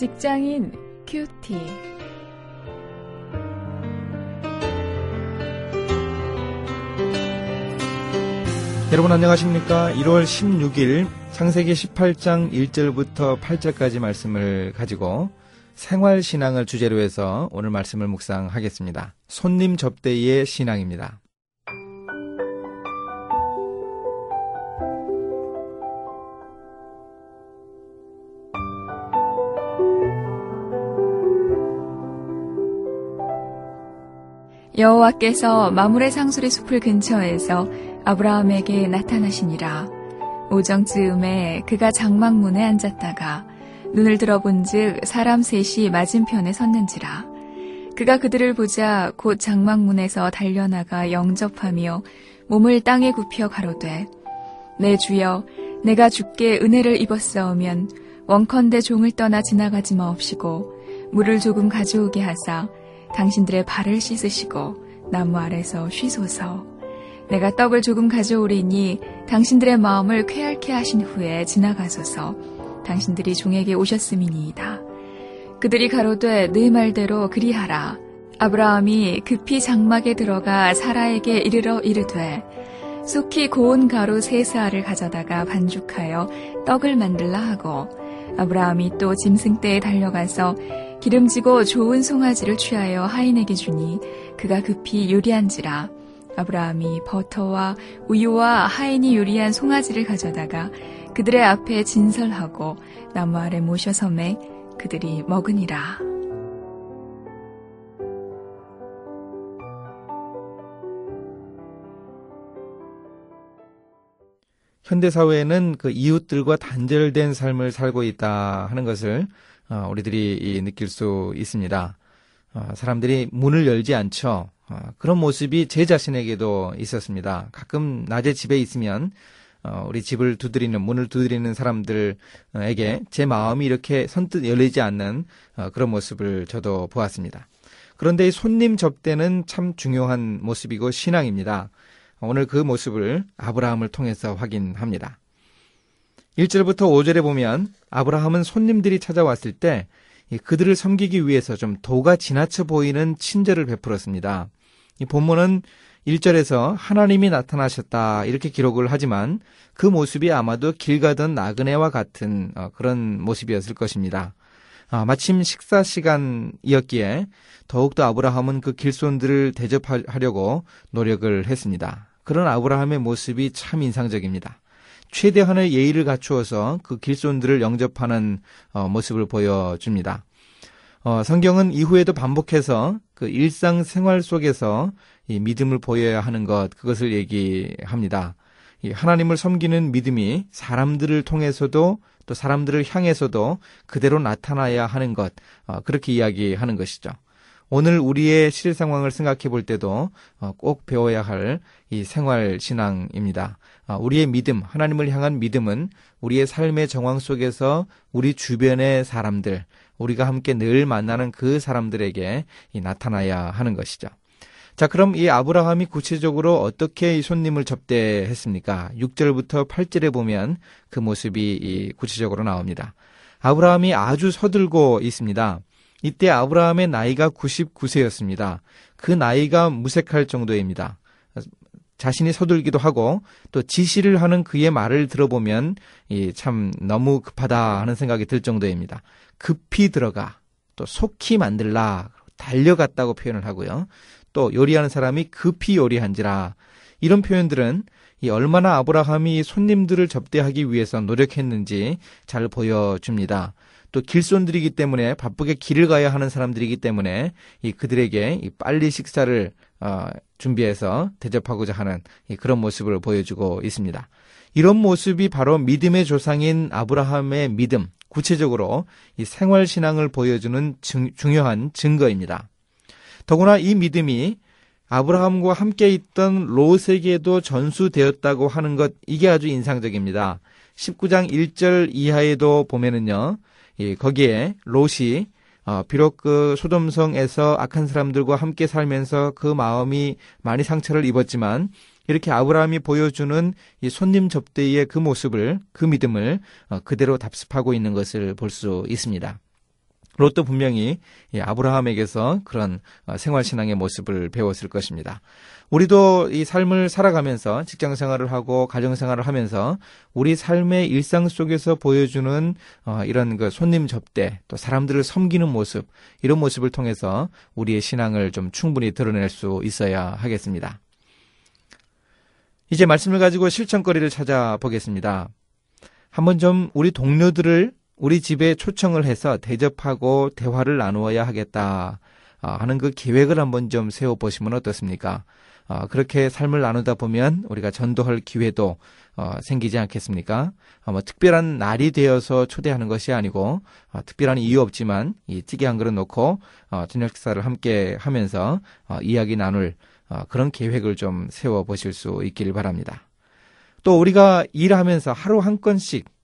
직장인 큐티. 여러분 안녕하십니까? 1월 16일 창세기 18장 1절부터 8절까지 말씀을 가지고 생활 신앙을 주제로 해서 오늘 말씀을 묵상하겠습니다. 손님 접대의 신앙입니다. 여호와께서 마물의 상수리 숲을 근처에서 아브라함에게 나타나시니라. 오정 즈음에 그가 장막문에 앉았다가 눈을 들어본즉 사람 셋이 맞은편에 섰는지라. 그가 그들을 보자 곧 장막문에서 달려나가 영접하며 몸을 땅에 굽혀 가로되 내 주여 내가 주께 은혜를 입었사오면 원컨대 종을 떠나 지나가지 마옵시고 물을 조금 가져오게 하사 당신들의 발을 씻으시고 나무 아래서 쉬소서. 내가 떡을 조금 가져오리니 당신들의 마음을 쾌활케 하신 후에 지나가소서. 당신들이 종에게 오셨음이니이다. 그들이 가로되 네 말대로 그리하라. 아브라함이 급히 장막에 들어가 사라에게 이르러 이르되 속히 고운 가루 세 사알을 가져다가 반죽하여 떡을 만들라 하고 아브라함이 또 짐승 떼에 달려가서 기름지고 좋은 송아지를 취하여 하인에게 주니 그가 급히 요리한지라 아브라함이 버터와 우유와 하인이 요리한 송아지를 가져다가 그들의 앞에 진설하고 나무 아래 모셔섬에 그들이 먹으니라. 현대 사회에는 그 이웃들과 단절된 삶을 살고 있다 하는 것을 어, 우리들이 느낄 수 있습니다. 어, 사람들이 문을 열지 않죠. 어, 그런 모습이 제 자신에게도 있었습니다. 가끔 낮에 집에 있으면 우리 집을 두드리는 문을 두드리는 사람들에게 제 마음이 이렇게 선뜻 열리지 않는 그런 모습을 저도 보았습니다. 그런데 이 손님 접대는 참 중요한 모습이고 신앙입니다. 오늘 그 모습을 아브라함을 통해서 확인합니다. 1절부터 5절에 보면 아브라함은 손님들이 찾아왔을 때 그들을 섬기기 위해서 좀 도가 지나쳐 보이는 친절을 베풀었습니다. 이 본문은 1절에서 하나님이 나타나셨다 이렇게 기록을 하지만 그 모습이 아마도 길 가던 나그네와 같은 어, 그런 모습이었을 것입니다. 아, 마침 식사 시간이었기에 더욱더 아브라함은 그 길손들을 대접하려고 노력을 했습니다. 그런 아브라함의 모습이 참 인상적입니다. 최대한의 예의를 갖추어서 그 길손들을 영접하는 어, 모습을 보여줍니다. 어, 성경은 이후에도 반복해서 그 일상 생활 속에서 이 믿음을 보여야 하는 것, 그것을 얘기합니다. 이 하나님을 섬기는 믿음이 사람들을 통해서도 또 사람들을 향해서도 그대로 나타나야 하는 것, 어, 그렇게 이야기하는 것이죠. 오늘 우리의 실 상황을 생각해 볼 때도 어, 꼭 배워야 할 이 생활 신앙입니다. 어, 우리의 믿음, 하나님을 향한 믿음은 우리의 삶의 정황 속에서 우리 주변의 사람들, 우리가 함께 늘 만나는 그 사람들에게 나타나야 하는 것이죠. 자, 그럼 이 아브라함이 구체적으로 어떻게 이 손님을 접대했습니까? 6절부터 8절에 보면 그 모습이 구체적으로 나옵니다. 아브라함이 아주 서들고 있습니다. 이때 아브라함의 나이가 99세였습니다. 그 나이가 무색할 정도입니다. 자신이 서둘기도 하고 또 지시를 하는 그의 말을 들어보면 참 너무 급하다 하는 생각이 들 정도입니다. 급히 들어가 또 속히 만들라 달려갔다고 표현을 하고요. 또 요리하는 사람이 급히 요리한지라 이런 표현들은 이 얼마나 아브라함이 손님들을 접대하기 위해서 노력했는지 잘 보여줍니다. 또 길손들이기 때문에 바쁘게 길을 가야 하는 사람들이기 때문에 이 그들에게 이 빨리 식사를 어, 준비해서 대접하고자 하는 이 그런 모습을 보여주고 있습니다. 이런 모습이 바로 믿음의 조상인 아브라함의 믿음, 구체적으로 이 생활 신앙을 보여주는 증, 중요한 증거입니다. 더구나 이 믿음이 아브라함과 함께 있던 롯에게도 전수되었다고 하는 것 이게 아주 인상적입니다. 19장 1절 이하에도 보면은요. 예, 거기에 롯이 어, 비록 그 소돔성에서 악한 사람들과 함께 살면서 그 마음이 많이 상처를 입었지만 이렇게 아브라함이 보여주는 이 손님 접대의 그 모습을 그 믿음을 어, 그대로 답습하고 있는 것을 볼 수 있습니다. 롯도 분명히 아브라함에게서 그런 어, 생활신앙의 모습을 배웠을 것입니다. 우리도 이 삶을 살아가면서 직장 생활을 하고 가정 생활을 하면서 우리 삶의 일상 속에서 보여주는 어, 이런 그 손님 접대 또 사람들을 섬기는 모습 이런 모습을 통해서 우리의 신앙을 좀 충분히 드러낼 수 있어야 하겠습니다. 이제 말씀을 가지고 실천거리를 찾아보겠습니다. 한번 좀 우리 동료들을 우리 집에 초청을 해서 대접하고 대화를 나누어야 하겠다 아, 하는 그 계획을 한번 좀 세워보시면 어떻습니까? 아, 그렇게 삶을 나누다 보면 우리가 전도할 기회도 어, 생기지 않겠습니까? 어, 뭐 특별한 날이 되어서 초대하는 것이 아니고 어, 특별한 이유 없지만 이 찌개 한 그릇 놓고 저녁 식사를 함께 하면서 이야기 나눌 그런 계획을 좀 세워 보실 수 있기를 바랍니다. 또 우리가 일하면서 하루 한 건씩 어,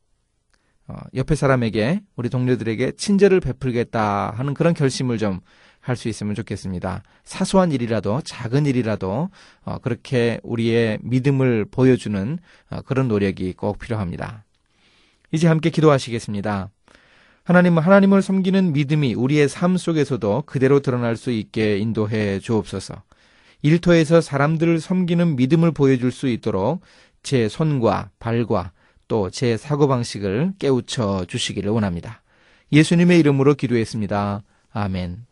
옆에 사람에게 우리 동료들에게 친절을 베풀겠다 하는 그런 결심을 좀 할 수 있으면 좋겠습니다. 사소한 일이라도 작은 일이라도 어, 그렇게 우리의 믿음을 보여주는 어, 그런 노력이 꼭 필요합니다. 이제 함께 기도하시겠습니다. 하나님, 하나님을 섬기는 믿음이 우리의 삶 속에서도 그대로 드러날 수 있게 인도해 주옵소서. 일터에서 사람들을 섬기는 믿음을 보여줄 수 있도록 제 손과 발과 또 제 사고방식을 깨우쳐 주시기를 원합니다. 예수님의 이름으로 기도했습니다. 아멘.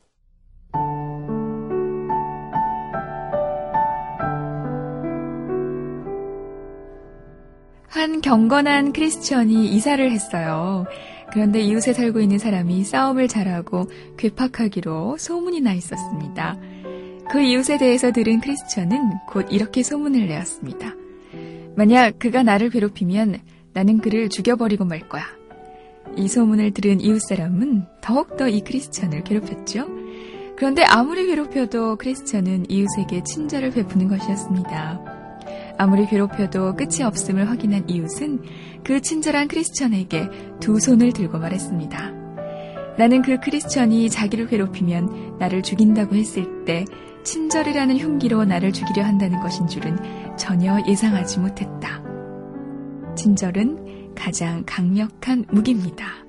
한 경건한 크리스천이 이사를 했어요. 그런데 이웃에 살고 있는 사람이 싸움을 잘하고 괴팍하기로 소문이 나 있었습니다. 그 이웃에 대해서 들은 크리스천은 곧 이렇게 소문을 내었습니다. 만약 그가 나를 괴롭히면 나는 그를 죽여버리고 말 거야. 이 소문을 들은 이웃 사람은 더욱더 이 크리스천을 괴롭혔죠. 그런데 아무리 괴롭혀도 크리스천은 이웃에게 친절을 베푸는 것이었습니다. 아무리 괴롭혀도 끝이 없음을 확인한 이웃은 그 친절한 크리스천에게 두 손을 들고 말했습니다. 나는 그 크리스천이 자기를 괴롭히면 나를 죽인다고 했을 때 친절이라는 흉기로 나를 죽이려 한다는 것인 줄은 전혀 예상하지 못했다. 친절은 가장 강력한 무기입니다.